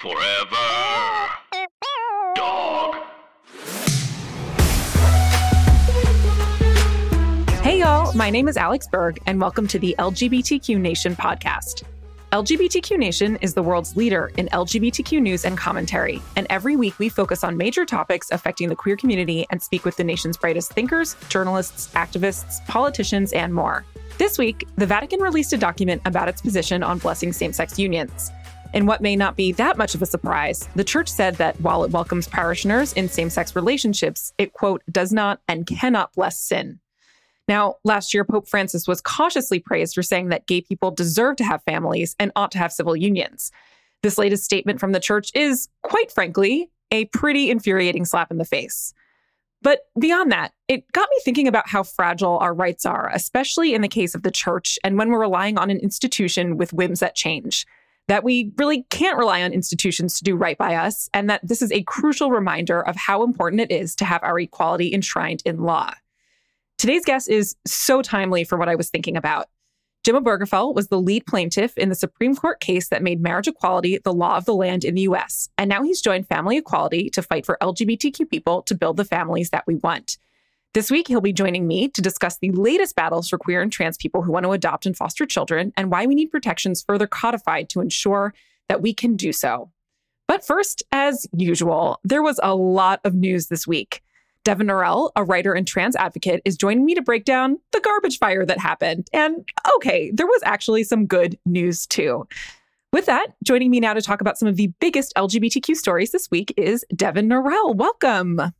Forever. Dog. Hey, y'all. My name is Alex Berg, and welcome to the LGBTQ Nation podcast. LGBTQ Nation is the world's leader in LGBTQ news and commentary. And every week we focus on major topics affecting the queer community and speak with the nation's brightest thinkers, journalists, activists, politicians, and more. This week, the Vatican released a document about its position on blessing same sex unions. In what may not be that much of a surprise, the church said that while it welcomes parishioners in same sex relationships, it, quote, does not and cannot bless sin. Now, last year, Pope Francis was cautiously praised for saying that gay people deserve to have families and ought to have civil unions. This latest statement from the church is, quite frankly, a pretty infuriating slap in the face. But beyond that, it got me thinking about how fragile our rights are, especially in the case of the church and when we're relying on an institution with whims that change that we really can't rely on institutions to do right by us, and that this is a crucial reminder of how important it is to have our equality enshrined in law. Today's guest is so timely for what I was thinking about. Jim Obergefell was the lead plaintiff in the Supreme Court case that made marriage equality the law of the land in the US. And now he's joined Family Equality to fight for LGBTQ people to build the families that we want. This week, he'll be joining me to discuss the latest battles for queer and trans people who want to adopt and foster children and why we need protections further codified to ensure that we can do so. But first, as usual, there was a lot of news this week. Devin Norelle, a writer and trans advocate, is joining me to break down the garbage fire that happened. And okay, there was actually some good news too. With that, joining me now to talk about some of the biggest LGBTQ stories this week is Devin Norelle. Welcome.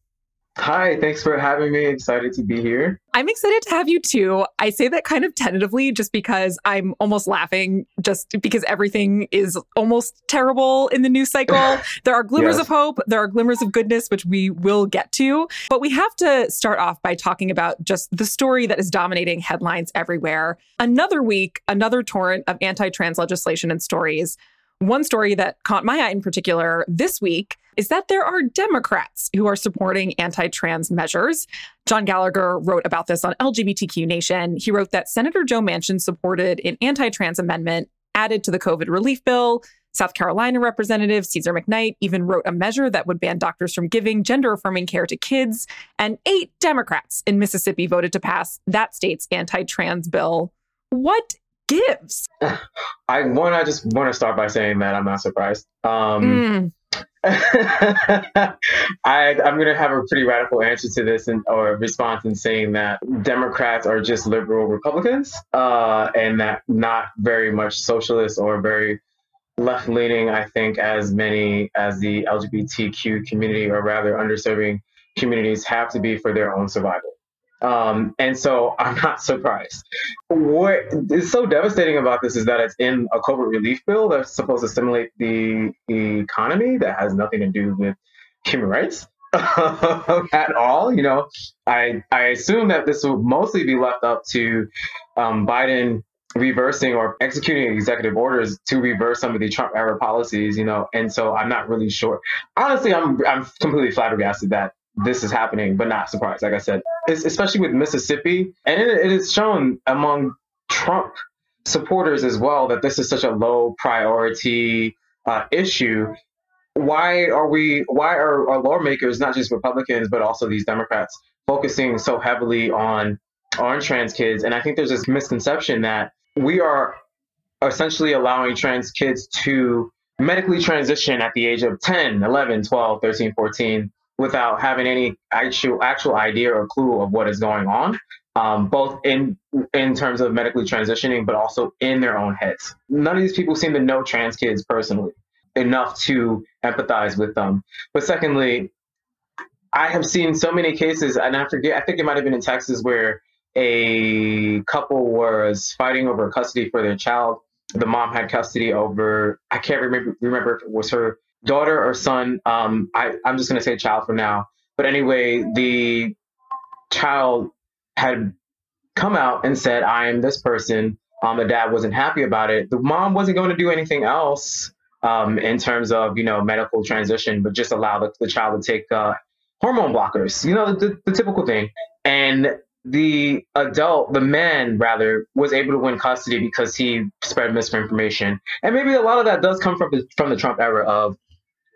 Hi, thanks for having me. Excited to be here. I'm excited to have you too. I say that kind of tentatively just because I'm almost laughing, just because everything is almost terrible in the news cycle. there are glimmers yes. of hope, there are glimmers of goodness, which we will get to. But we have to start off by talking about just the story that is dominating headlines everywhere. Another week, another torrent of anti trans legislation and stories. One story that caught my eye in particular this week is that there are Democrats who are supporting anti trans measures. John Gallagher wrote about this on LGBTQ Nation. He wrote that Senator Joe Manchin supported an anti trans amendment added to the COVID relief bill. South Carolina Representative Cezar McKnight even wrote a measure that would ban doctors from giving gender affirming care to kids. And eight Democrats in Mississippi voted to pass that state's anti trans bill. What gives. I want I just want to start by saying that I'm not surprised. Um, mm. I, am going to have a pretty radical answer to this and or response in saying that Democrats are just liberal Republicans, uh, and that not very much socialist or very left leaning. I think as many as the LGBTQ community, or rather underserving communities, have to be for their own survival. Um, and so I'm not surprised. What is so devastating about this is that it's in a COVID relief bill that's supposed to stimulate the, economy that has nothing to do with human rights at all. You know, I I assume that this will mostly be left up to um, Biden reversing or executing executive orders to reverse some of the Trump era policies, you know, and so I'm not really sure. Honestly, I'm I'm completely flabbergasted that this is happening, but not surprised. Like I said, it's, especially with Mississippi, and it, it is shown among Trump supporters as well that this is such a low priority uh, issue. Why are we? Why are our lawmakers, not just Republicans, but also these Democrats, focusing so heavily on on trans kids? And I think there's this misconception that we are essentially allowing trans kids to medically transition at the age of 10, 11, 12, 13, 14 without having any actual actual idea or clue of what is going on, um, both in in terms of medically transitioning, but also in their own heads. None of these people seem to know trans kids personally enough to empathize with them. But secondly, I have seen so many cases, and I forget, I think it might have been in Texas where a couple was fighting over custody for their child. The mom had custody over, I can't remember, remember if it was her daughter or son. Um, I, I'm just going to say child for now. But anyway, the child had come out and said, I am this person. Um, the dad wasn't happy about it. The mom wasn't going to do anything else um, in terms of, you know, medical transition, but just allow the, the child to take uh, hormone blockers, you know, the, the typical thing. And the adult, the man rather, was able to win custody because he spread misinformation. And maybe a lot of that does come from the, from the Trump era of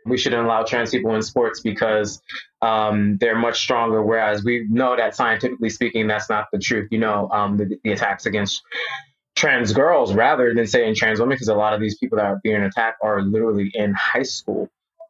we shouldn't allow trans people in sports because um, they're much stronger. Whereas we know that scientifically speaking, that's not the truth. You know, um, the, the, attacks against trans girls rather than saying trans women, because a lot of these people that are being attacked are literally in high school.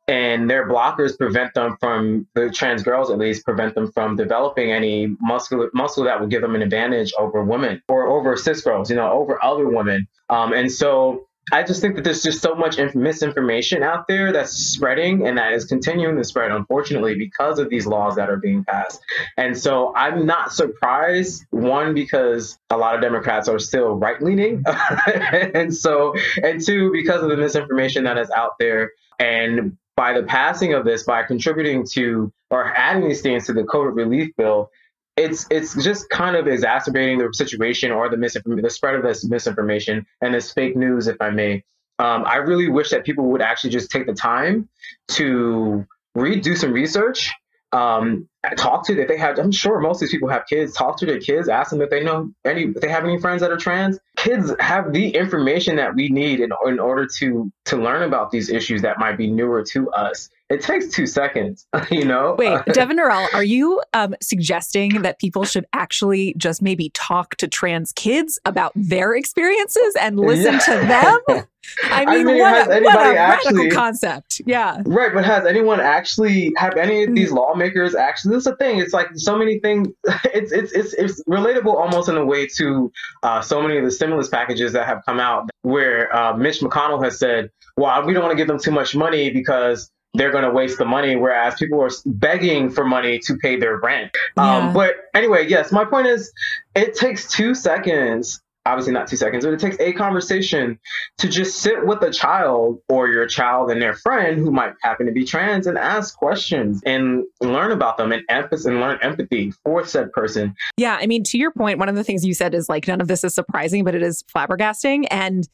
And their blockers prevent them from the trans girls, at least, prevent them from developing any muscle muscle that would give them an advantage over women or over cis girls, you know, over other women. Um, and so I just think that there's just so much inf- misinformation out there that's spreading and that is continuing to spread, unfortunately, because of these laws that are being passed. And so I'm not surprised, one, because a lot of Democrats are still right leaning. and so, and two, because of the misinformation that is out there. And by the passing of this, by contributing to or adding these things to the COVID relief bill, it's it's just kind of exacerbating the situation or the misinformation, the spread of this misinformation and this fake news, if I may. Um, I really wish that people would actually just take the time to read, do some research, um, talk to if they have. I'm sure most of these people have kids. Talk to their kids, ask them if they know any, if they have any friends that are trans. Kids have the information that we need in, in order to to learn about these issues that might be newer to us it takes two seconds, you know? Wait, Devin Norelle, are you um, suggesting that people should actually just maybe talk to trans kids about their experiences and listen yeah. to them? I mean, I mean what, a, what a actually, radical concept. Yeah. Right. But has anyone actually, have any of these mm. lawmakers actually, this is the thing. It's like so many things, it's, it's, it's, it's relatable almost in a way to uh, so many of the stimulus packages that have come out where uh, Mitch McConnell has said, well, we don't want to give them too much money because they're going to waste the money, whereas people are begging for money to pay their rent. Um, yeah. Um, but anyway, yes, my point is it takes two seconds. Obviously, not two seconds, but it takes a conversation to just sit with a child or your child and their friend who might happen to be trans and ask questions and learn about them and empathy and learn empathy for said person. Yeah, I mean, to your point, one of the things you said is like none of this is surprising, but it is flabbergasting. And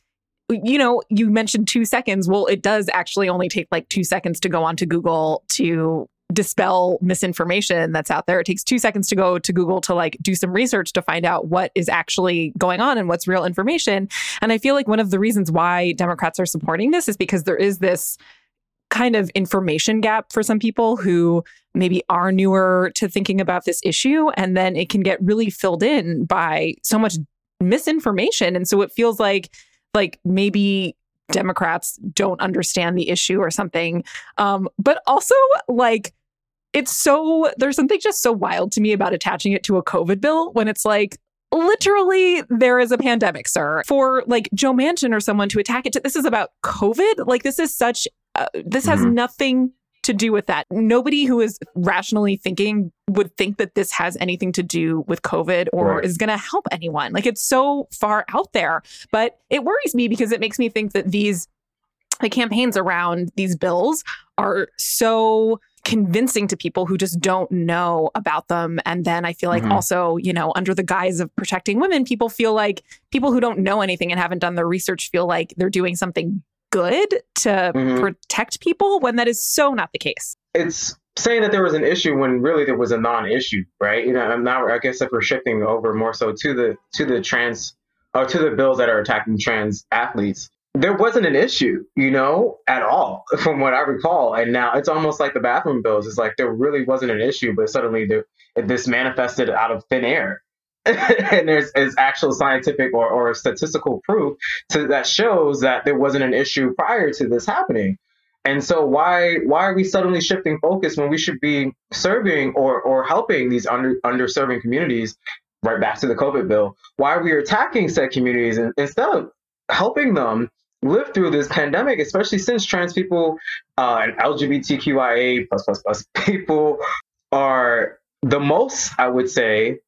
you know, you mentioned two seconds. Well, it does actually only take like two seconds to go onto Google to dispel misinformation that's out there. It takes two seconds to go to Google to like do some research to find out what is actually going on and what's real information. And I feel like one of the reasons why Democrats are supporting this is because there is this kind of information gap for some people who maybe are newer to thinking about this issue. And then it can get really filled in by so much misinformation. And so it feels like like maybe Democrats don't understand the issue or something. Um, but also, like, it's so, there's something just so wild to me about attaching it to a COVID bill when it's like, literally, there is a pandemic, sir. For like Joe Manchin or someone to attack it, to, this is about COVID. Like, this is such, uh, this has mm-hmm. nothing to do with that. Nobody who is rationally thinking would think that this has anything to do with COVID or right. is going to help anyone. Like it's so far out there. But it worries me because it makes me think that these the campaigns around these bills are so convincing to people who just don't know about them. And then I feel like mm-hmm. also, you know, under the guise of protecting women, people feel like people who don't know anything and haven't done their research feel like they're doing something good to mm-hmm. protect people when that is so not the case. It's saying that there was an issue when really there was a non-issue, right? You know, I'm now I guess if we're shifting over more so to the to the trans or to the bills that are attacking trans athletes, there wasn't an issue, you know, at all, from what I recall. And now it's almost like the bathroom bills. It's like there really wasn't an issue, but suddenly there, this manifested out of thin air. and there's is actual scientific or, or statistical proof to, that shows that there wasn't an issue prior to this happening. And so why why are we suddenly shifting focus when we should be serving or or helping these under underserving communities? Right back to the COVID bill. Why are we attacking said communities and, instead of helping them live through this pandemic, especially since trans people uh, and LGBTQIA plus plus plus people are the most, I would say,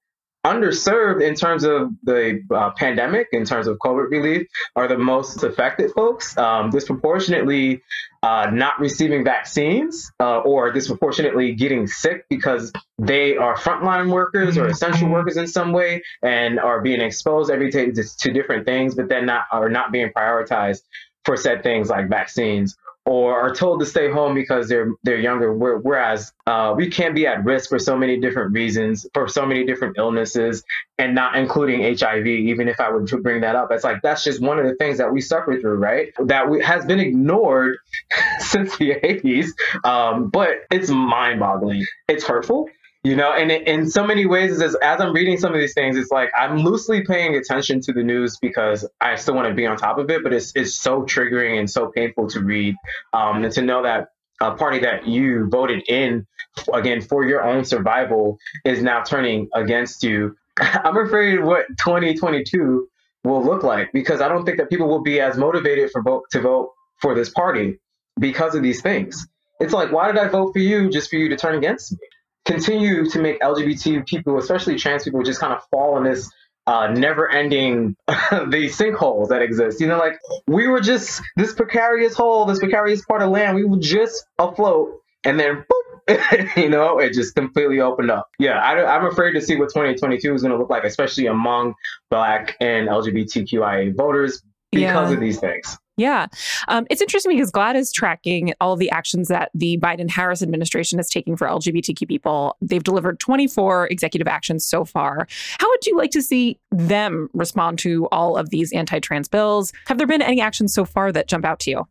underserved in terms of the uh, pandemic, in terms of COVID relief, are the most affected folks, um, disproportionately uh, not receiving vaccines uh, or disproportionately getting sick because they are frontline workers or essential mm-hmm. workers in some way and are being exposed every day to, to different things, but then not are not being prioritized for said things like vaccines or are told to stay home because they're they're younger. Whereas uh, we can be at risk for so many different reasons, for so many different illnesses, and not including HIV. Even if I were to bring that up, it's like that's just one of the things that we suffer through, right? That we, has been ignored since the 80s. Um, but it's mind-boggling. It's hurtful you know and in so many ways as, as i'm reading some of these things it's like i'm loosely paying attention to the news because i still want to be on top of it but it's, it's so triggering and so painful to read um, and to know that a party that you voted in again for your own survival is now turning against you. I'm afraid what 2022 will look like because i don't think that people will be as motivated for vote to vote for this party because of these things. It's like why did i vote for you just for you to turn against me continue to make LGBT people, especially trans people, just kind of fall in this uh, never-ending the sinkholes that exist. You know, like we were just this precarious hole, this precarious part of land. We were just afloat, and then boop, you know, it just completely opened up. Yeah, I, am afraid to see what 2022 is going to look like, especially among Black and LGBTQIA voters because yeah. of these things. Yeah. Um, it's interesting because GLAAD is tracking all of the actions that the Biden Harris administration is taking for LGBTQ people. They've delivered 24 executive actions so far. How would you like to see them respond to all of these anti trans bills? Have there been any actions so far that jump out to you?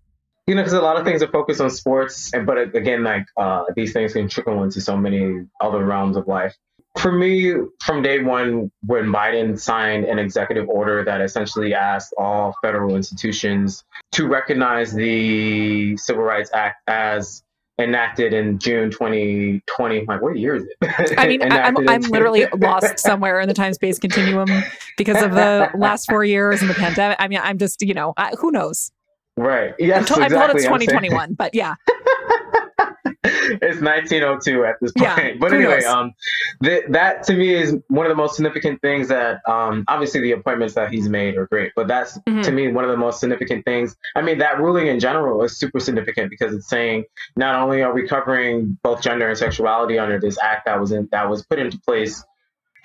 You know, because a lot of things are focused on sports, but again, like uh, these things can trickle into so many other realms of life for me, from day one, when Biden signed an executive order that essentially asked all federal institutions to recognize the Civil Rights Act as enacted in June 2020. Like, what year is it? I mean, I'm, I'm literally lost somewhere in the time space continuum because of the last four years and the pandemic. I mean, I'm just, you know, I, who knows? Right. Yes. I'm, to- exactly. I'm told it's 2021, but yeah. it's 1902 at this point. Yeah, but anyway, um, th- that to me is one of the most significant things that, um, obviously the appointments that he's made are great, but that's mm-hmm. to me one of the most significant things. I mean, that ruling in general is super significant because it's saying not only are we covering both gender and sexuality under this act that was in that was put into place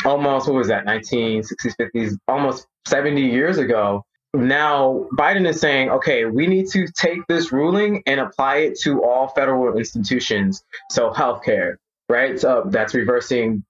almost what was that 1960s 50s almost 70 years ago now Biden is saying, okay, we need to take this ruling and apply it to all federal institutions. So healthcare, right? So that's reversing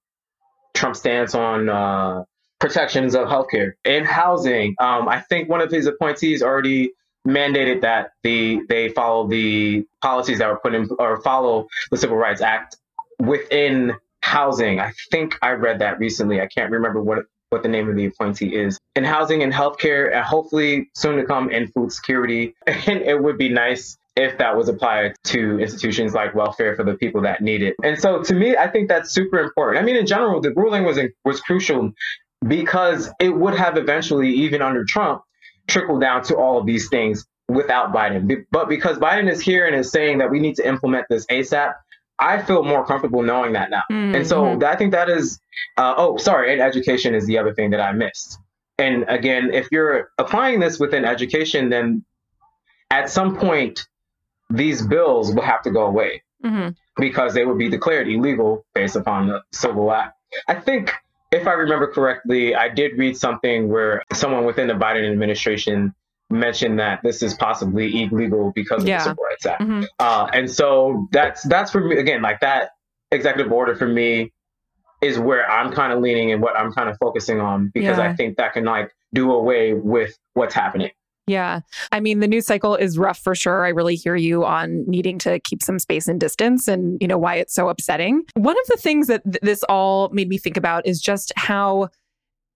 Trump's stance on uh, protections of healthcare and housing. Um, I think one of his appointees already mandated that the they follow the policies that were put in or follow the Civil Rights Act within housing. I think I read that recently. I can't remember what what the name of the appointee is. In housing and healthcare, and hopefully soon to come in food security. And it would be nice if that was applied to institutions like welfare for the people that need it. And so to me, I think that's super important. I mean, in general, the ruling was was crucial because it would have eventually, even under Trump, trickled down to all of these things without Biden. But because Biden is here and is saying that we need to implement this ASAP, I feel more comfortable knowing that now. Mm-hmm. And so mm-hmm. I think that is, uh, oh, sorry, and education is the other thing that I missed. And again, if you're applying this within education, then at some point, these bills will have to go away mm-hmm. because they would be declared illegal based upon the Civil Act. I think, if I remember correctly, I did read something where someone within the Biden administration mentioned that this is possibly illegal because of yeah. the Civil Rights Act. Mm-hmm. Uh, and so that's that's for me again, like that executive order for me is where I'm kind of leaning and what I'm kind of focusing on because yeah. I think that can like do away with what's happening. Yeah. I mean, the news cycle is rough for sure. I really hear you on needing to keep some space and distance and, you know, why it's so upsetting. One of the things that th- this all made me think about is just how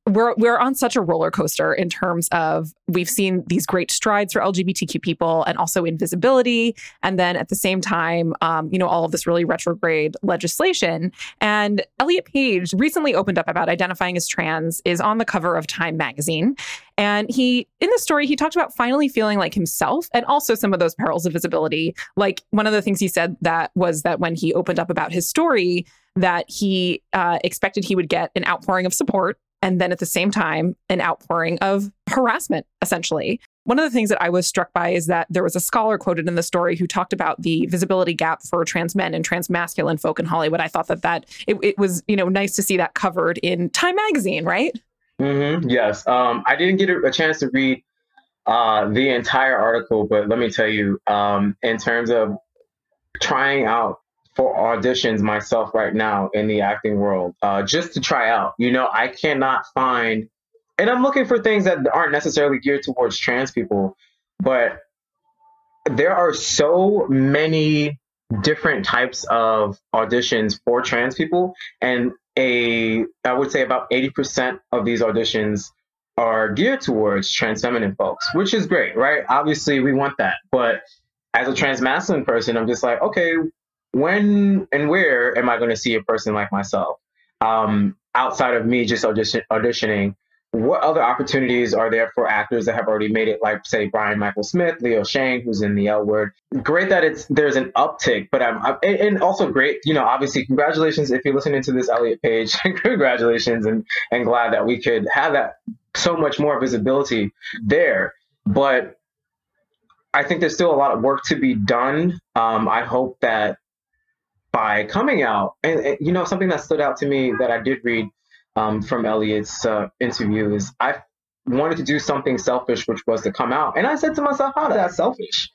we're we're on such a roller coaster in terms of we've seen these great strides for LGBTQ people and also invisibility, and then at the same time, um, you know, all of this really retrograde legislation. And Elliot Page recently opened up about identifying as trans, is on the cover of Time magazine, and he in the story he talked about finally feeling like himself, and also some of those perils of visibility. Like one of the things he said that was that when he opened up about his story that he uh, expected he would get an outpouring of support and then at the same time, an outpouring of harassment, essentially. One of the things that I was struck by is that there was a scholar quoted in the story who talked about the visibility gap for trans men and trans masculine folk in Hollywood. I thought that that it, it was you know nice to see that covered in Time magazine, right? Mm-hmm, yes, um, I didn't get a chance to read uh, the entire article, but let me tell you, um, in terms of trying out for auditions myself right now in the acting world, uh, just to try out, you know, I cannot find, and I'm looking for things that aren't necessarily geared towards trans people, but there are so many different types of auditions for trans people and a i would say about 80% of these auditions are geared towards trans feminine folks which is great right? Obviously we want that but as a trans masculine person i'm just like okay when and where am i going to see a person like myself um, outside of me just audition, auditioning what other opportunities are there for actors that have already made it, like say Brian Michael Smith, Leo Sheng, who's in the L Word? Great that it's there's an uptick, but I'm, I'm and also great, you know, obviously congratulations if you're listening to this Elliot page, congratulations, and and glad that we could have that so much more visibility there. But I think there's still a lot of work to be done. Um, I hope that by coming out, and, and you know, something that stood out to me that I did read um, from Elliot's uh, interview is I wanted to do something selfish, which was to come out. And I said to myself, how is that selfish?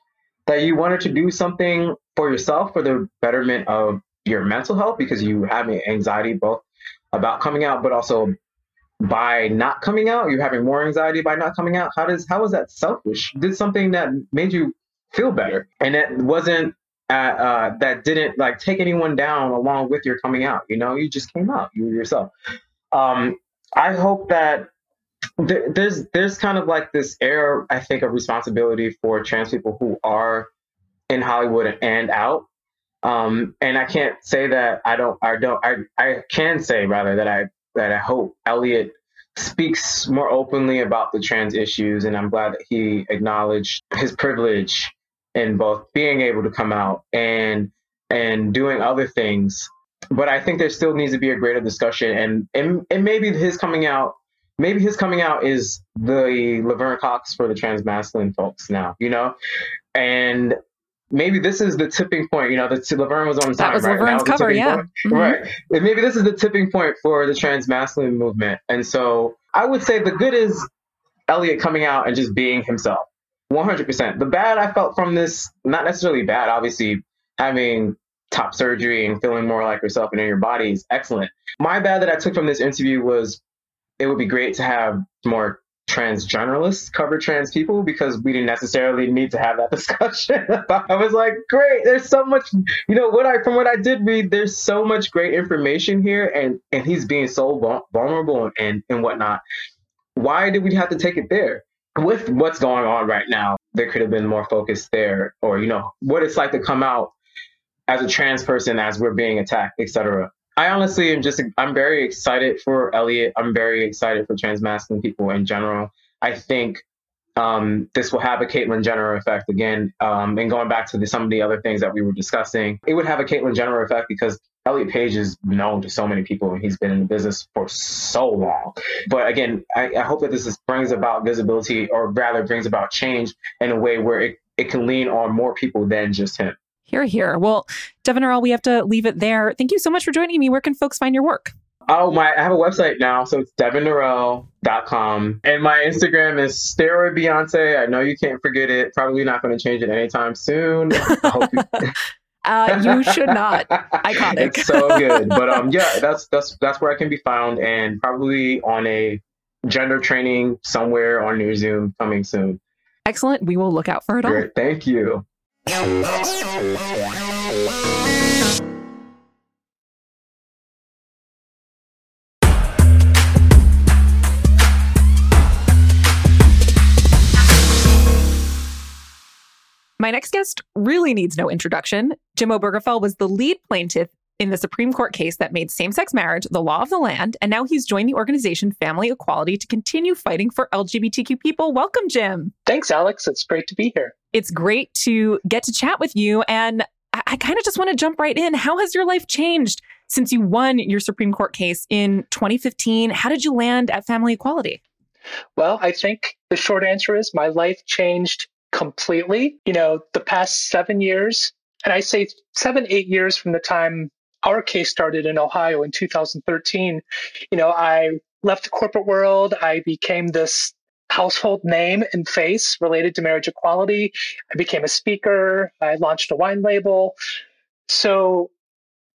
That you wanted to do something for yourself for the betterment of your mental health because you have anxiety both about coming out, but also by not coming out, you're having more anxiety by not coming out. How does how is that selfish? did something that made you feel better, and it wasn't uh, uh, that didn't like take anyone down along with your coming out. You know, you just came out, you yourself um, I hope that th- there's there's kind of like this air, I think, of responsibility for trans people who are in Hollywood and out. Um, and I can't say that I don't I don't I I can say rather that I that I hope Elliot speaks more openly about the trans issues, and I'm glad that he acknowledged his privilege in both being able to come out and and doing other things but I think there still needs to be a greater discussion, and and, and maybe his coming out, maybe his coming out is the Laverne Cox for the trans masculine folks now, you know, and maybe this is the tipping point. You know, the Laverne was on time, that was right? Laverne's cover, yeah, mm-hmm. right. And maybe this is the tipping point for the trans masculine movement, and so I would say the good is Elliot coming out and just being himself. 100%. The bad I felt from this, not necessarily bad, obviously having top surgery and feeling more like yourself and in your body is excellent. My bad that I took from this interview was it would be great to have more trans cover trans people because we didn't necessarily need to have that discussion. I was like, great, there's so much, you know, what I from what I did read, there's so much great information here, and and he's being so vulnerable and and whatnot. Why did we have to take it there? With what's going on right now, there could have been more focus there, or you know, what it's like to come out as a trans person as we're being attacked, etc. I honestly am just I'm very excited for Elliot. I'm very excited for trans masculine people in general. I think um, this will have a Caitlyn Jenner effect again. Um, and going back to the, some of the other things that we were discussing, it would have a Caitlyn Jenner effect because Elliot Page is known to so many people and he's been in the business for so long. But again, I, I hope that this is, brings about visibility or rather brings about change in a way where it, it can lean on more people than just him. Here, here. Well, Devin Norelle, we have to leave it there. Thank you so much for joining me. Where can folks find your work? Oh, my, I have a website now. So it's devinnorelle.com. And my Instagram is steroid Beyonce. I know you can't forget it. Probably not going to change it anytime soon. You... uh, you should not. Iconic. it's so good. But um, yeah, that's that's that's where I can be found, and probably on a gender training somewhere on your Zoom coming soon. Excellent. We will look out for it Great. all. Thank you. My next guest really needs no introduction. Jim Obergefell was the lead plaintiff in the Supreme Court case that made same sex marriage the law of the land, and now he's joined the organization Family Equality to continue fighting for LGBTQ people. Welcome, Jim. Thanks, Alex. It's great to be here. It's great to get to chat with you. And I, I kind of just want to jump right in. How has your life changed since you won your Supreme Court case in 2015? How did you land at Family Equality? Well, I think the short answer is my life changed completely. You know, the past seven years, and I say seven, eight years from the time our case started in Ohio in 2013, you know, I left the corporate world. I became this household name and face related to marriage equality. I became a speaker. I launched a wine label. So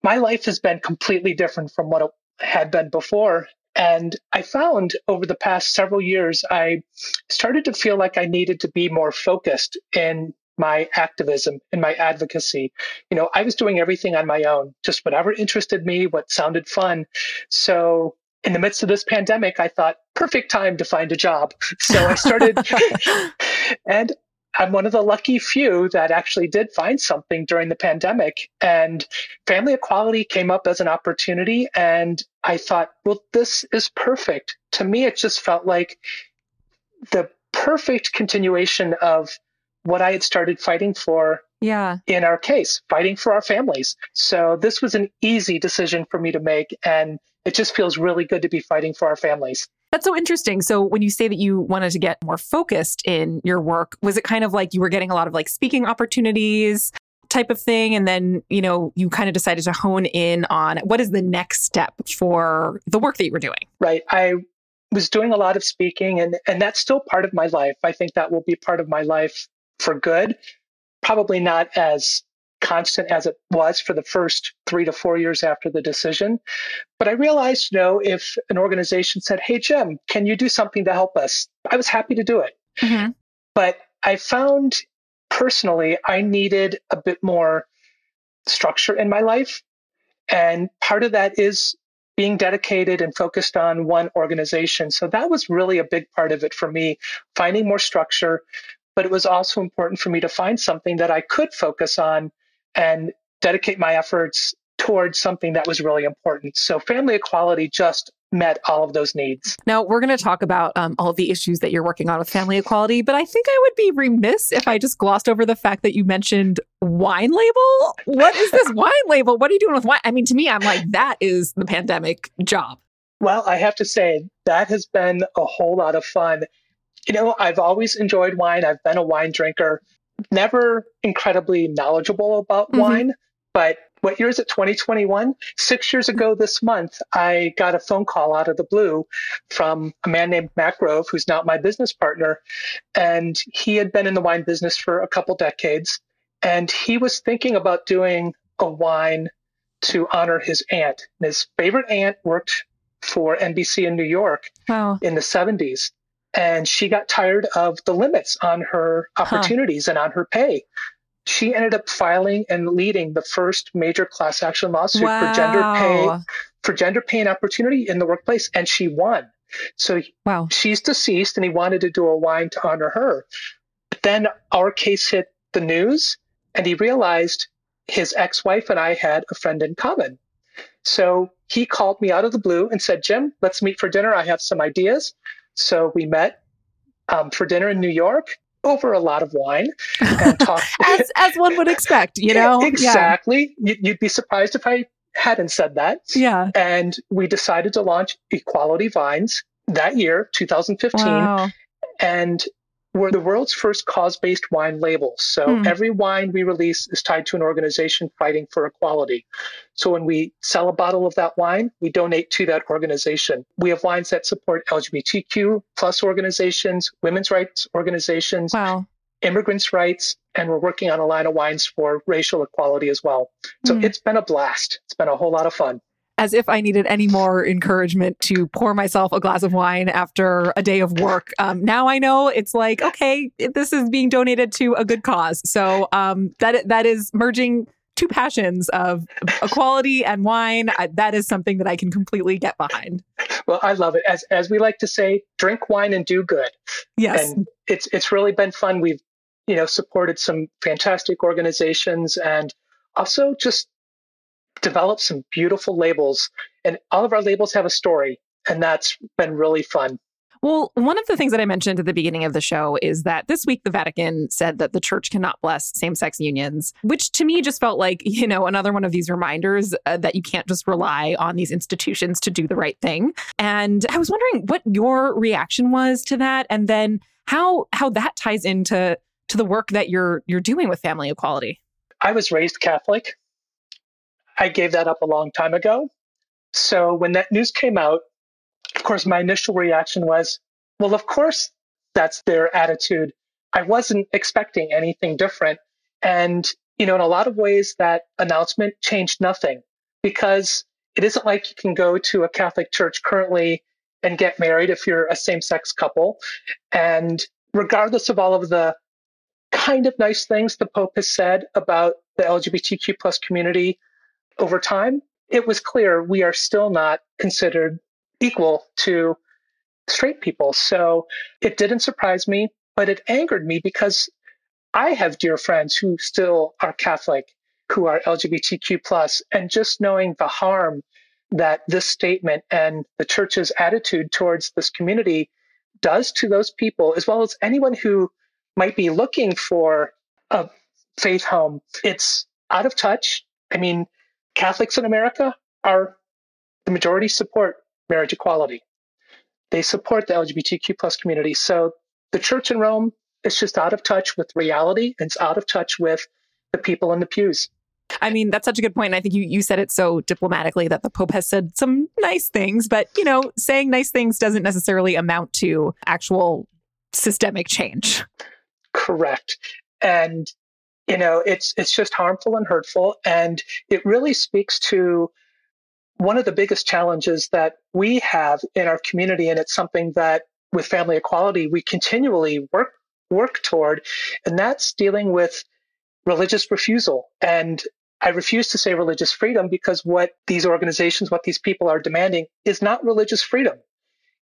my life has been completely different from what it had been before. And I found over the past several years, I started to feel like I needed to be more focused in my activism and my advocacy. You know, I was doing everything on my own, just whatever interested me, what sounded fun. So in the midst of this pandemic, I thought, perfect time to find a job. So I started, and I'm one of the lucky few that actually did find something during the pandemic. And family equality came up as an opportunity. And I thought, well, this is perfect. To me, it just felt like the perfect continuation of what I had started fighting for yeah. in our case, fighting for our families. So this was an easy decision for me to make. And it just feels really good to be fighting for our families. That's so interesting. So when you say that you wanted to get more focused in your work, was it kind of like you were getting a lot of like speaking opportunities type of thing and then, you know, you kind of decided to hone in on what is the next step for the work that you were doing? Right. I was doing a lot of speaking and and that's still part of my life. I think that will be part of my life for good. Probably not as constant as it was for the first three to four years after the decision. But I realized, you know, if an organization said, Hey, Jim, can you do something to help us? I was happy to do it. Mm-hmm. But I found personally, I needed a bit more structure in my life. And part of that is being dedicated and focused on one organization. So that was really a big part of it for me, finding more structure. But it was also important for me to find something that I could focus on and dedicate my efforts towards something that was really important. So family equality just met all of those needs. Now, we're going to talk about um, all the issues that you're working on with family equality, but I think I would be remiss if I just glossed over the fact that you mentioned wine label. What is this wine label? What are you doing with wine? I mean, to me, I'm like, that is the pandemic job. Well, I have to say, that has been a whole lot of fun. You know, I've always enjoyed wine, I've been a wine drinker never incredibly knowledgeable about mm-hmm. wine, but what year is it? 2021 six years ago this month i got a phone call out of the blue from a man named matt grove who's not my business partner and he had been in the wine business for a couple decades and he was thinking about doing a wine to honor his aunt. And his favorite aunt worked for nbc in new york wow. in the 70s and she got tired of the limits on her opportunities huh. and on her pay. She ended up filing and leading the first major class action lawsuit wow. for gender pay for gender pay and opportunity in the workplace, and she won. So wow. she's deceased, and he wanted to do a wine to honor her. But then our case hit the news, and he realized his ex-wife and I had a friend in common. So he called me out of the blue and said, Jim, let's meet for dinner. I have some ideas. So we met um, for dinner in New York over a lot of wine and talked. as, as one would expect, you know? exactly. Yeah. You'd be surprised if I hadn't said that. Yeah. And we decided to launch Equality Vines that year, 2015. Wow. And we're the world's first cause based wine label. So mm. every wine we release is tied to an organization fighting for equality. So when we sell a bottle of that wine, we donate to that organization. We have wines that support LGBTQ plus organizations, women's rights organizations, wow. immigrants' rights, and we're working on a line of wines for racial equality as well. So mm. it's been a blast. It's been a whole lot of fun as if I needed any more encouragement to pour myself a glass of wine after a day of work. Um, now I know it's like, okay, this is being donated to a good cause. So um, that that is merging two passions of equality and wine. I, that is something that I can completely get behind. Well, I love it. As as we like to say, drink wine and do good. Yes, and it's it's really been fun. We've you know supported some fantastic organizations and also just developed some beautiful labels, and all of our labels have a story, and that's been really fun. Well, one of the things that I mentioned at the beginning of the show is that this week the Vatican said that the church cannot bless same sex unions, which to me just felt like, you know, another one of these reminders uh, that you can't just rely on these institutions to do the right thing. And I was wondering what your reaction was to that and then how how that ties into to the work that you're you're doing with family equality. I was raised Catholic. I gave that up a long time ago. So when that news came out, of course, my initial reaction was, well, of course that's their attitude. I wasn't expecting anything different. And, you know, in a lot of ways, that announcement changed nothing because it isn't like you can go to a Catholic church currently and get married if you're a same sex couple. And regardless of all of the kind of nice things the Pope has said about the LGBTQ plus community over time, it was clear we are still not considered equal to straight people. So it didn't surprise me, but it angered me because I have dear friends who still are Catholic, who are LGBTQ plus, and just knowing the harm that this statement and the church's attitude towards this community does to those people, as well as anyone who might be looking for a faith home, it's out of touch. I mean, Catholics in America are the majority support marriage equality. They support the LGBTQ plus community. So the church in Rome is just out of touch with reality. It's out of touch with the people in the pews. I mean, that's such a good point. And I think you, you said it so diplomatically that the Pope has said some nice things, but, you know, saying nice things doesn't necessarily amount to actual systemic change. Correct. And, you know, it's it's just harmful and hurtful. And it really speaks to one of the biggest challenges that we have in our community, and it's something that with family equality we continually work work toward, and that's dealing with religious refusal. And I refuse to say religious freedom because what these organizations, what these people are demanding is not religious freedom.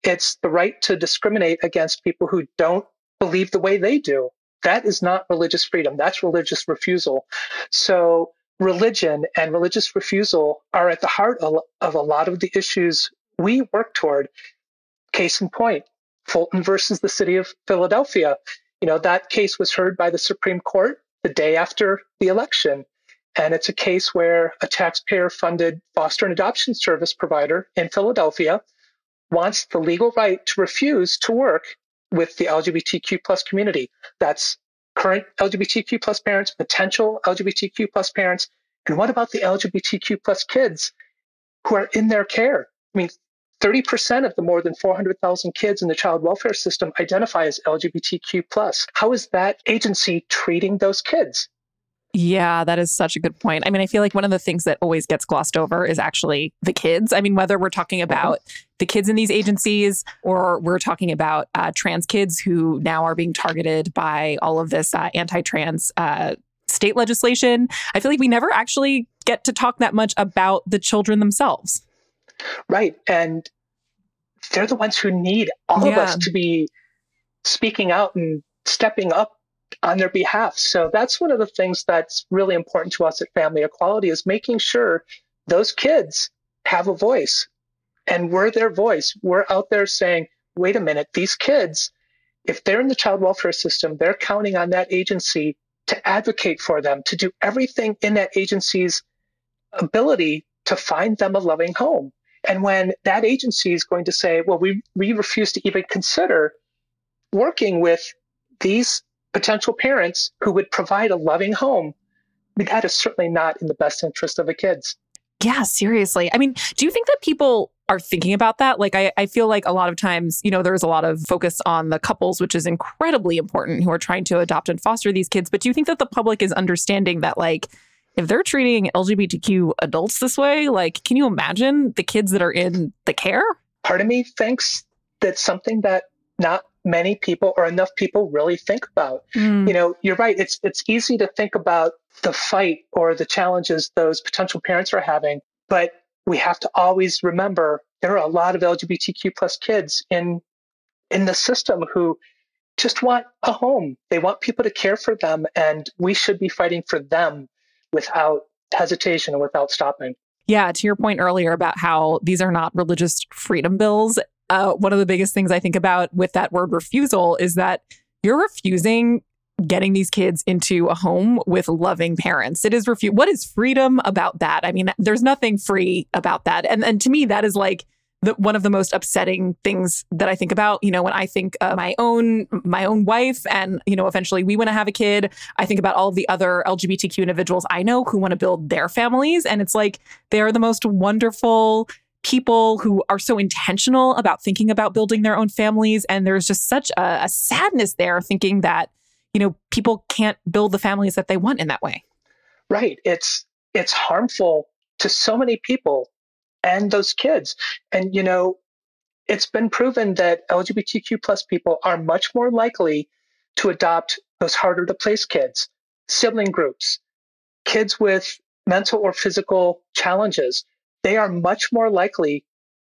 It's the right to discriminate against people who don't believe the way they do. That is not religious freedom. That's religious refusal. So religion and religious refusal are at the heart of a lot of the issues we work toward. Case in point, Fulton versus the city of Philadelphia. You know, that case was heard by the Supreme Court the day after the election. And it's a case where a taxpayer funded foster and adoption service provider in Philadelphia wants the legal right to refuse to work with the LGBTQ plus community. That's current LGBTQ plus parents, potential LGBTQ plus parents. And what about the LGBTQ plus kids who are in their care? I mean, 30% of the more than 400,000 kids in the child welfare system identify as LGBTQ plus. How is that agency treating those kids? Yeah, that is such a good point. I mean, I feel like one of the things that always gets glossed over is actually the kids. I mean, whether we're talking about the kids in these agencies or we're talking about uh, trans kids who now are being targeted by all of this uh, anti trans uh, state legislation, I feel like we never actually get to talk that much about the children themselves. Right. And they're the ones who need all yeah. of us to be speaking out and stepping up on their behalf. So that's one of the things that's really important to us at Family Equality is making sure those kids have a voice and we're their voice. We're out there saying, wait a minute, these kids, if they're in the child welfare system, they're counting on that agency to advocate for them, to do everything in that agency's ability to find them a loving home. And when that agency is going to say, well, we, we refuse to even consider working with these potential parents who would provide a loving home, that is certainly not in the best interest of the kids. Yeah, seriously. I mean, do you think that people are thinking about that? Like, I, I feel like a lot of times, you know, there's a lot of focus on the couples, which is incredibly important, who are trying to adopt and foster these kids. But do you think that the public is understanding that, like, if they're treating LGBTQ adults this way, like, can you imagine the kids that are in the care? Part of me thinks that's something that not many people or enough people really think about. Mm. You know, you're right. It's it's easy to think about the fight or the challenges those potential parents are having, but we have to always remember there are a lot of LGBTQ plus kids in in the system who just want a home. They want people to care for them, and we should be fighting for them without hesitation and without stopping. Yeah, to your point earlier about how these are not religious freedom bills, uh, one of the biggest things I think about with that word refusal is that you're refusing getting these kids into a home with loving parents. It is refu- what is freedom about that? I mean, there's nothing free about that. And and to me that is like the, one of the most upsetting things that I think about, you know, when I think of my own my own wife and, you know, eventually we want to have a kid, I think about all the other LGBTQ individuals I know who want to build their families and it's like they're the most wonderful people who are so intentional about thinking about building their own families. And there's just such a, a sadness there thinking that, you know, people can't build the families that they want in that way. Right. It's it's harmful to so many people and those kids. And you know, it's been proven that LGBTQ plus people are much more likely to adopt those harder to place kids, sibling groups, kids with mental or physical challenges. They are much more likely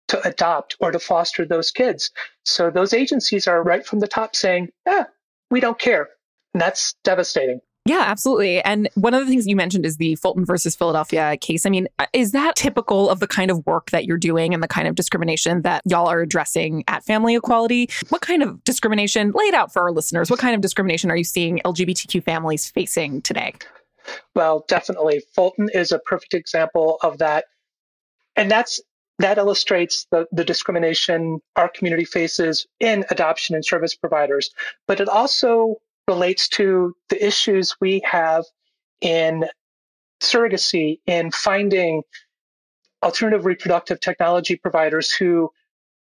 to adopt or to foster those kids. So those agencies are right from the top saying, yeah, we don't care. And that's devastating. Yeah, absolutely. And one of the things you mentioned is the Fulton versus Philadelphia case. I mean, is that typical of the kind of work that you're doing and the kind of discrimination that y'all are addressing at Family Equality? What kind of discrimination, laid out for our listeners, what kind of discrimination are you seeing LGBTQ families facing today? Well, definitely. Fulton is a perfect example of that. And that's that illustrates the, the discrimination our community faces in adoption and service providers. But it also relates to the issues we have in surrogacy, in finding alternative reproductive technology providers who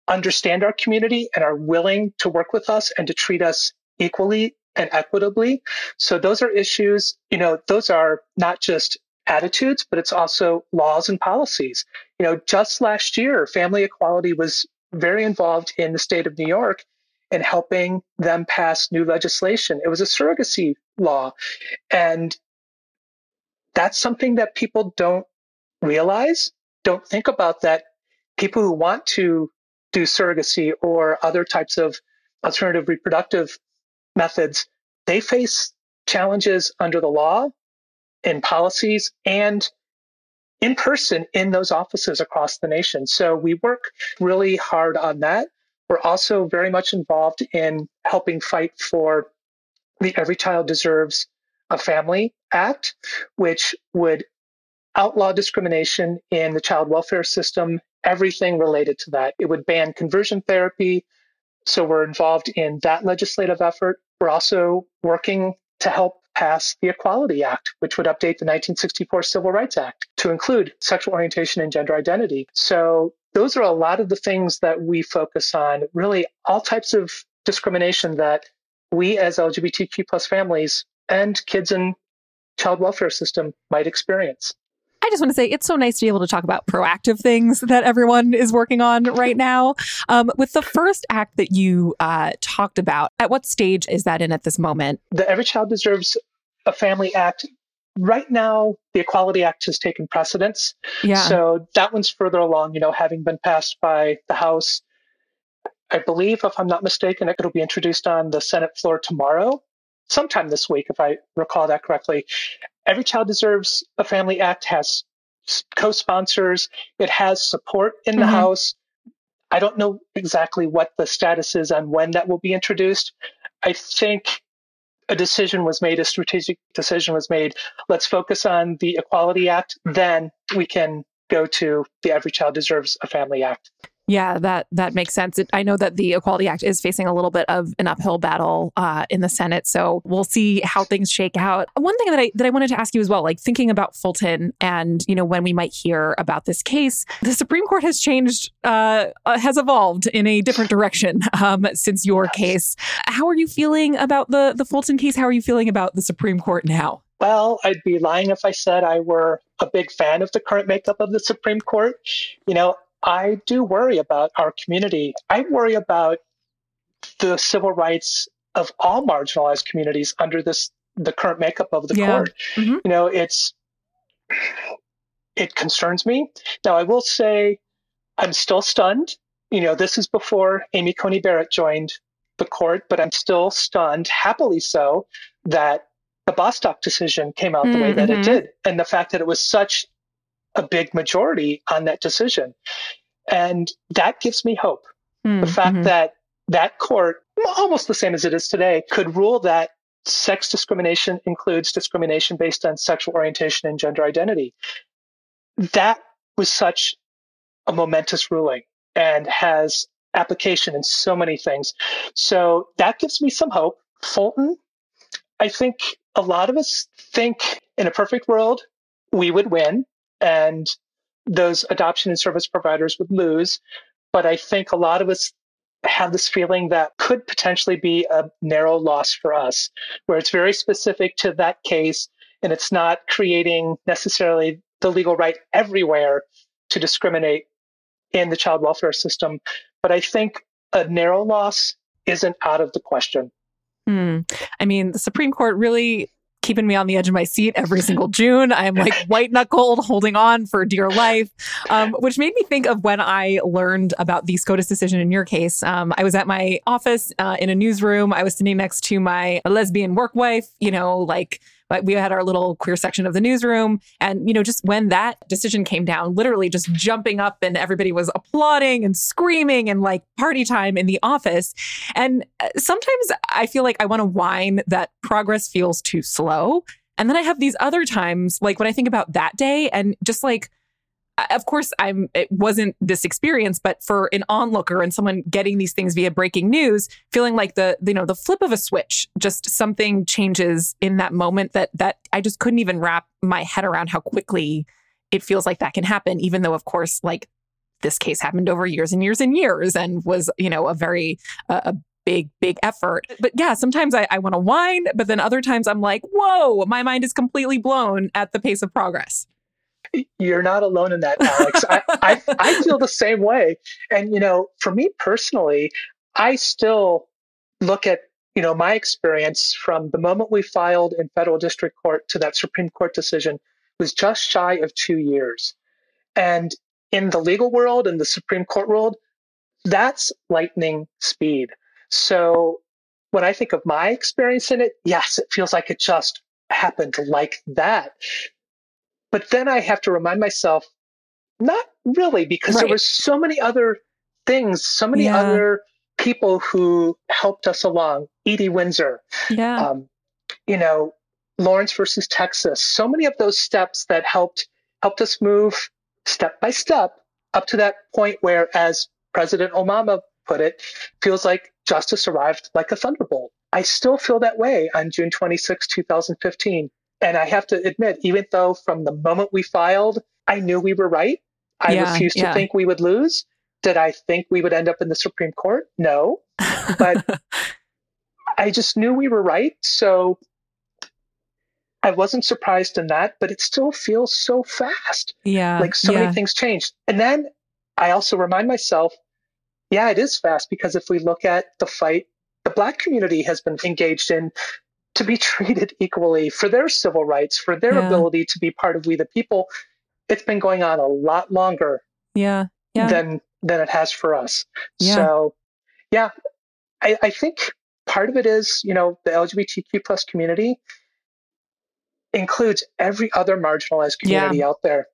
understand our community and are willing to work with us and to treat us equally and equitably. So those are issues, you know, those are not just attitudes, but it's also laws and policies. You know, just last year, family equality was very involved in the state of New York in helping them pass new legislation. It was a surrogacy law. And that's something that people don't realize, don't think about that. People who want to do surrogacy or other types of alternative reproductive methods, they face challenges under the law, in policies, and in person in those offices across the nation. So we work really hard on that. We're also very much involved in helping fight for the Every Child Deserves a Family Act, which would outlaw discrimination in the child welfare system, everything related to that. It would ban conversion therapy. So we're involved in that legislative effort. We're also working to help pass the Equality Act, which would update the 1964 Civil Rights Act to include sexual orientation and gender identity. So those are a lot of the things that we focus on, really all types of discrimination that we as LGBTQ plus families and kids in child welfare system might experience. I just want to say it's so nice to be able to talk about proactive things that everyone is working on right now. Um, with the first act that you uh, talked about, at what stage is that in at this moment? The Every Child Deserves a Family Act right now the equality act has taken precedence yeah. so that one's further along you know having been passed by the house i believe if i'm not mistaken it'll be introduced on the senate floor tomorrow sometime this week if i recall that correctly every child deserves a family act has co-sponsors it has support in the mm-hmm. house i don't know exactly what the status is on when that will be introduced i think a decision was made, a strategic decision was made. Let's focus on the Equality Act. Then we can go to the Every Child Deserves a Family Act. Yeah, that that makes sense. It, I know that the Equality Act is facing a little bit of an uphill battle uh, in the Senate, so we'll see how things shake out. One thing that I that I wanted to ask you as well, like thinking about Fulton, and you know when we might hear about this case, the Supreme Court has changed, uh, uh has evolved in a different direction um, since your case. How are you feeling about the the Fulton case? How are you feeling about the Supreme Court now? Well, I'd be lying if I said I were a big fan of the current makeup of the Supreme Court. You know, I do worry about our community. I worry about the civil rights of all marginalized communities under this the current makeup of the yeah. court. Mm-hmm. You know, it's it concerns me. Now, I will say I'm still stunned. You know, this is before Amy Coney Barrett joined the court, but I'm still stunned, happily so, that the Bostock decision came out the mm-hmm. way that it mm-hmm. did, and the fact that it was such a big majority on that decision. And that gives me hope. Mm, the fact mm-hmm. that that court, almost the same as it is today, could rule that sex discrimination includes discrimination based on sexual orientation and gender identity. That was such a momentous ruling and has application in so many things. So that gives me some hope. Fulton, I think a lot of us think in a perfect world, we would win and those adoption and service providers would lose. But I think a lot of us have this feeling that could potentially be a narrow loss for us, where it's very specific to that case and it's not creating necessarily the legal right everywhere to discriminate in the child welfare system. But I think a narrow loss isn't out of the question. Hmm. I mean, the Supreme Court really keeping me on the edge of my seat every single June. I'm like white knuckled, holding on for dear life, um, which made me think of when I learned about the SCOTUS decision in your case. Um, I was at my office uh, in a newsroom. I was sitting next to my lesbian work wife, you know, like but we had our little queer section of the newsroom. And, you know, just when that decision came down, literally just jumping up and everybody was applauding and screaming and like party time in the office. And uh, sometimes I feel like I want to whine that progress feels too slow. And then I have these other times, like when I think about that day and just like, of course i'm it wasn't this experience but for an onlooker and someone getting these things via breaking news feeling like the you know the flip of a switch just something changes in that moment that that i just couldn't even wrap my head around how quickly it feels like that can happen even though of course like this case happened over years and years and years and was you know a very uh, a big, big effort. But yeah, sometimes I, I want to whine, but then other times I'm like, whoa, my mind is completely blown at the pace of progress. You're not alone in that, Alex. I, I, I feel the same way. And, you know, for me personally, I still look at, you know, my experience from the moment we filed in federal district court to that Supreme Court decision was just shy of two years. And in the legal world and the Supreme Court world, that's lightning speed. So when I think of my experience in it, yes, it feels like it just happened like that. But then I have to remind myself, not really, because right. there were so many other things, so many yeah. other people who helped us along. Edie Windsor, yeah. Um, you know, Lawrence versus Texas. So many of those steps that helped helped us move step by step up to that point where, as President Obama put it, feels like justice arrived like a thunderbolt. I still feel that way on June 26, 2015. And I have to admit, even though from the moment we filed, I knew we were right, I yeah, refused yeah. to think we would lose. Did I think we would end up in the Supreme Court? No. But I just knew we were right. So I wasn't surprised in that, but it still feels so fast. Yeah. Like so yeah. many things changed. And then I also remind myself, yeah, it is fast because if we look at the fight the Black community has been engaged in to be treated equally for their civil rights, for their yeah. ability to be part of We the People. It's been going on a lot longer yeah. Yeah. than than it has for us. Yeah. So yeah, I, I think part of it is, you know, the LGBTQ plus community includes every other marginalized community yeah. out there.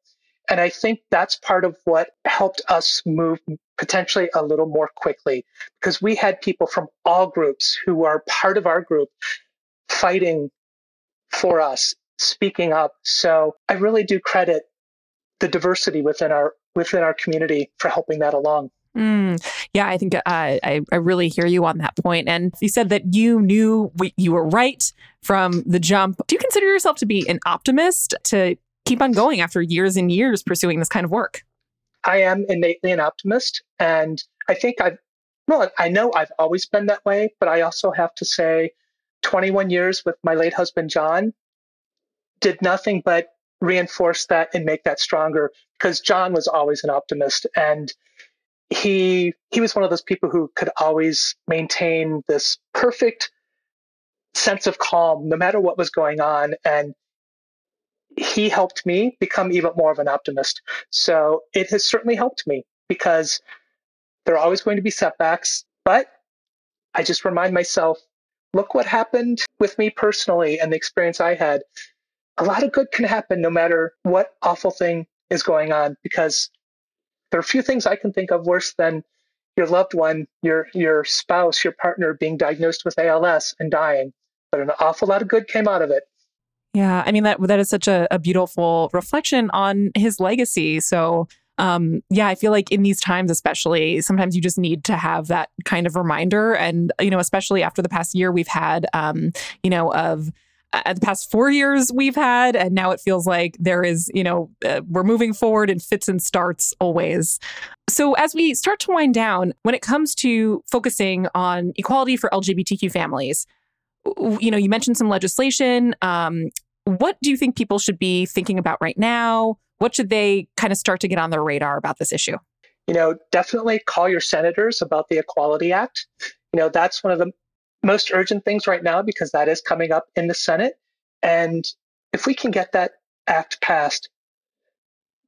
And I think that's part of what helped us move potentially a little more quickly because we had people from all groups who are part of our group fighting for us, speaking up. So I really do credit the diversity within our within our community for helping that along. Mm, yeah, I think uh, I, I really hear you on that point. And you said that you knew you were right from the jump. Do you consider yourself to be an optimist to keep on going after years and years pursuing this kind of work? I am innately an optimist. And I think I've, well, I know I've always been that way, but I also have to say 21 years with my late husband, John, did nothing but reinforce that and make that stronger because John was always an optimist. And he he was one of those people who could always maintain this perfect sense of calm no matter what was going on. And he helped me become even more of an optimist. So it has certainly helped me because there are always going to be setbacks but i just remind myself look what happened with me personally and the experience I had. A lot of good can happen no matter what awful thing is going on because there are few things I can think of worse than your loved one, your your spouse, your partner being diagnosed with ALS and dying. But an awful lot of good came out of it. Yeah, I mean that that is such a, a beautiful reflection on his legacy. So um, yeah, I feel like in these times, especially, sometimes you just need to have that kind of reminder. And, you know, especially after the past year we've had, um, you know, of uh, the past four years we've had. And now it feels like there is, you know, uh, we're moving forward in fits and starts always. So, as we start to wind down, when it comes to focusing on equality for LGBTQ families, you know, you mentioned some legislation. Um, what do you think people should be thinking about right now? What should they kind of start to get on their radar about this issue? You know, definitely call your senators about the Equality Act. You know, that's one of the most urgent things right now because that is coming up in the Senate. And if we can get that act passed,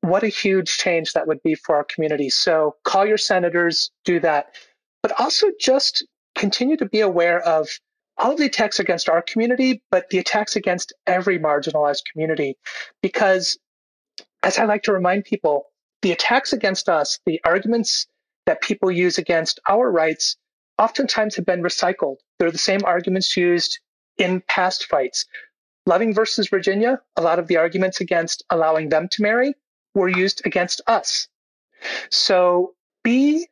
what a huge change that would be for our community. So call your senators, do that. But also just continue to be aware of all of the attacks against our community, but the attacks against every marginalized community. Because as I like to remind people, the attacks against us, the arguments that people use against our rights, oftentimes have been recycled. They're the same arguments used in past fights. Loving versus Virginia, a lot of the arguments against allowing them to marry were used against us. So be,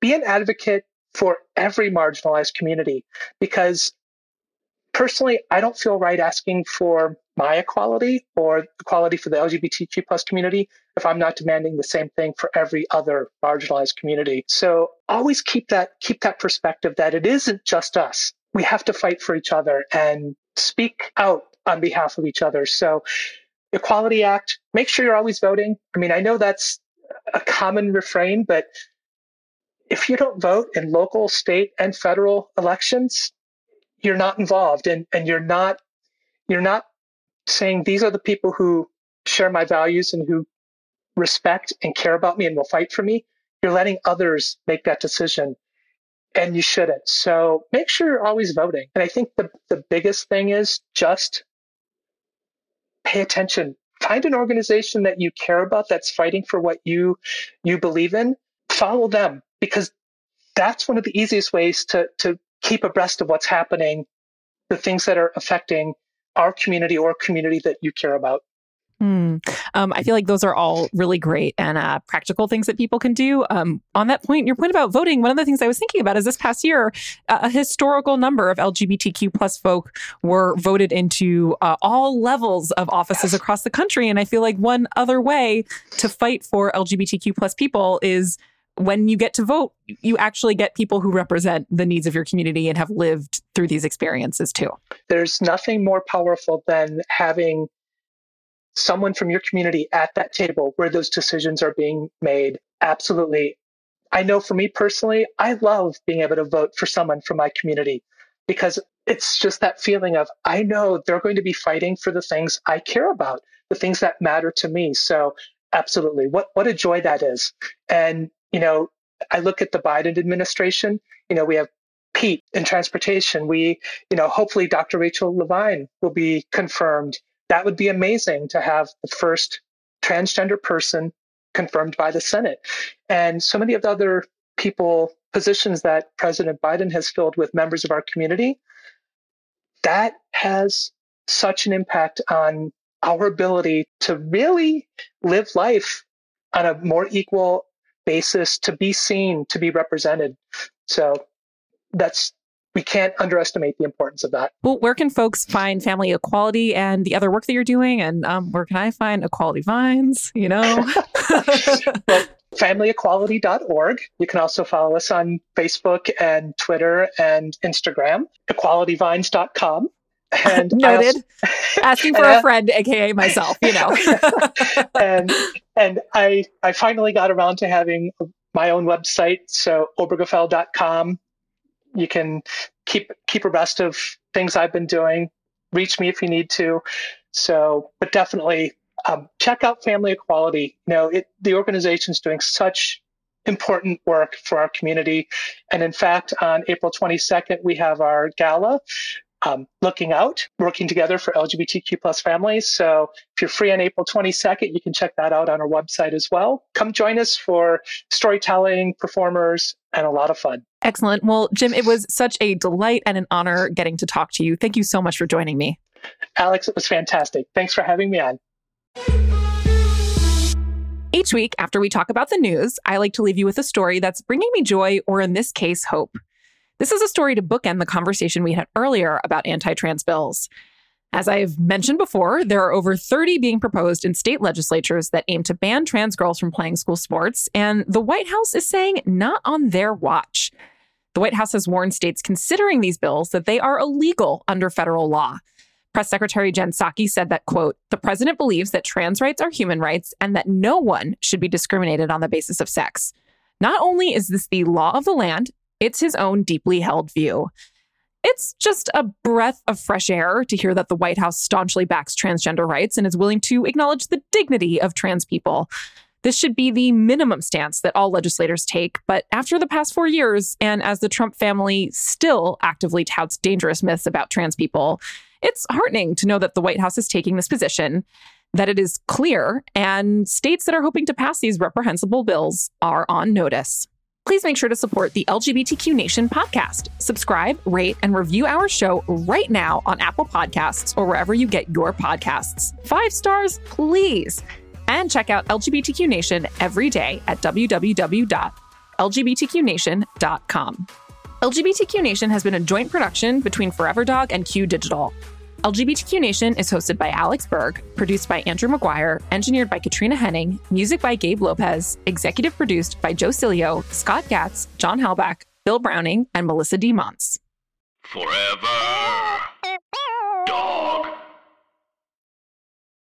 be an advocate for every marginalized community because personally, I don't feel right asking for my equality or equality for the LGBTQ plus community if I'm not demanding the same thing for every other marginalized community. So always keep that keep that perspective that it isn't just us. We have to fight for each other and speak out on behalf of each other. So Equality Act, make sure you're always voting. I mean, I know that's a common refrain, but if you don't vote in local, state, and federal elections, you're not involved and, and you're not you're not saying these are the people who share my values and who respect and care about me and will fight for me. You're letting others make that decision and you shouldn't. So make sure you're always voting. And I think the, the biggest thing is just pay attention. Find an organization that you care about that's fighting for what you you believe in. Follow them because that's one of the easiest ways to to keep abreast of what's happening, the things that are affecting our community or community that you care about. Hmm. Um, I feel like those are all really great and uh, practical things that people can do. Um, on that point, your point about voting, one of the things I was thinking about is this past year, uh, a historical number of LGBTQ plus folk were voted into uh, all levels of offices yes. across the country. And I feel like one other way to fight for LGBTQ plus people is when you get to vote, you actually get people who represent the needs of your community and have lived through these experiences too. There's nothing more powerful than having someone from your community at that table where those decisions are being made. Absolutely. I know for me personally, I love being able to vote for someone from my community because it's just that feeling of I know they're going to be fighting for the things I care about, the things that matter to me. So absolutely. What what a joy that is. And you know, I look at the Biden administration, you know, we have Pete in transportation. We, you know, hopefully Dr. Rachel Levine will be confirmed. That would be amazing to have the first transgender person confirmed by the Senate. And so many of the other people, positions that President Biden has filled with members of our community, that has such an impact on our ability to really live life on a more equal basis to be seen, to be represented. So that's we can't underestimate the importance of that. Well, where can folks find family equality and the other work that you're doing? And um, where can I find equality vines? You know, well, familyequality.org. You can also follow us on Facebook and Twitter and Instagram. Equalityvines.com. And noted. Also, Asking for a friend, aka myself, you know. and and I I finally got around to having my own website, so obergefell.com. You can keep keep abreast of things I've been doing. Reach me if you need to. So, but definitely um, check out Family Equality. You know, it, the organization is doing such important work for our community. And in fact, on April 22nd, we have our gala um, looking out, working together for LGBTQ plus families. So if you're free on April 22nd, you can check that out on our website as well. Come join us for storytelling, performers, and a lot of fun. Excellent. Well, Jim, it was such a delight and an honor getting to talk to you. Thank you so much for joining me. Alex, it was fantastic. Thanks for having me on. Each week, after we talk about the news, I like to leave you with a story that's bringing me joy, or in this case, hope. This is a story to bookend the conversation we had earlier about anti trans bills. As I've mentioned before, there are over 30 being proposed in state legislatures that aim to ban trans girls from playing school sports, and the White House is saying not on their watch. The White House has warned states considering these bills that they are illegal under federal law. Press Secretary Jen Psaki said that, quote, the president believes that trans rights are human rights and that no one should be discriminated on the basis of sex. Not only is this the law of the land, it's his own deeply held view. It's just a breath of fresh air to hear that the White House staunchly backs transgender rights and is willing to acknowledge the dignity of trans people. This should be the minimum stance that all legislators take. But after the past four years, and as the Trump family still actively touts dangerous myths about trans people, it's heartening to know that the White House is taking this position, that it is clear, and states that are hoping to pass these reprehensible bills are on notice please make sure to support the LGBTQ Nation podcast. Subscribe, rate, and review our show right now on Apple Podcasts or wherever you get your podcasts. Five stars, please. And check out LGBTQ Nation every day at www.lgbtqnation.com. LGBTQ Nation has been a joint production between Forever Dog and Q Digital. LGBTQ Nation is hosted by Alex Berg, produced by Andrew McGuire, engineered by Katrina Henning, music by Gabe Lopez, executive produced by Joe Cilio, Scott Gatz, John Halbach, Bill Browning, and Melissa D. Monts. Forever.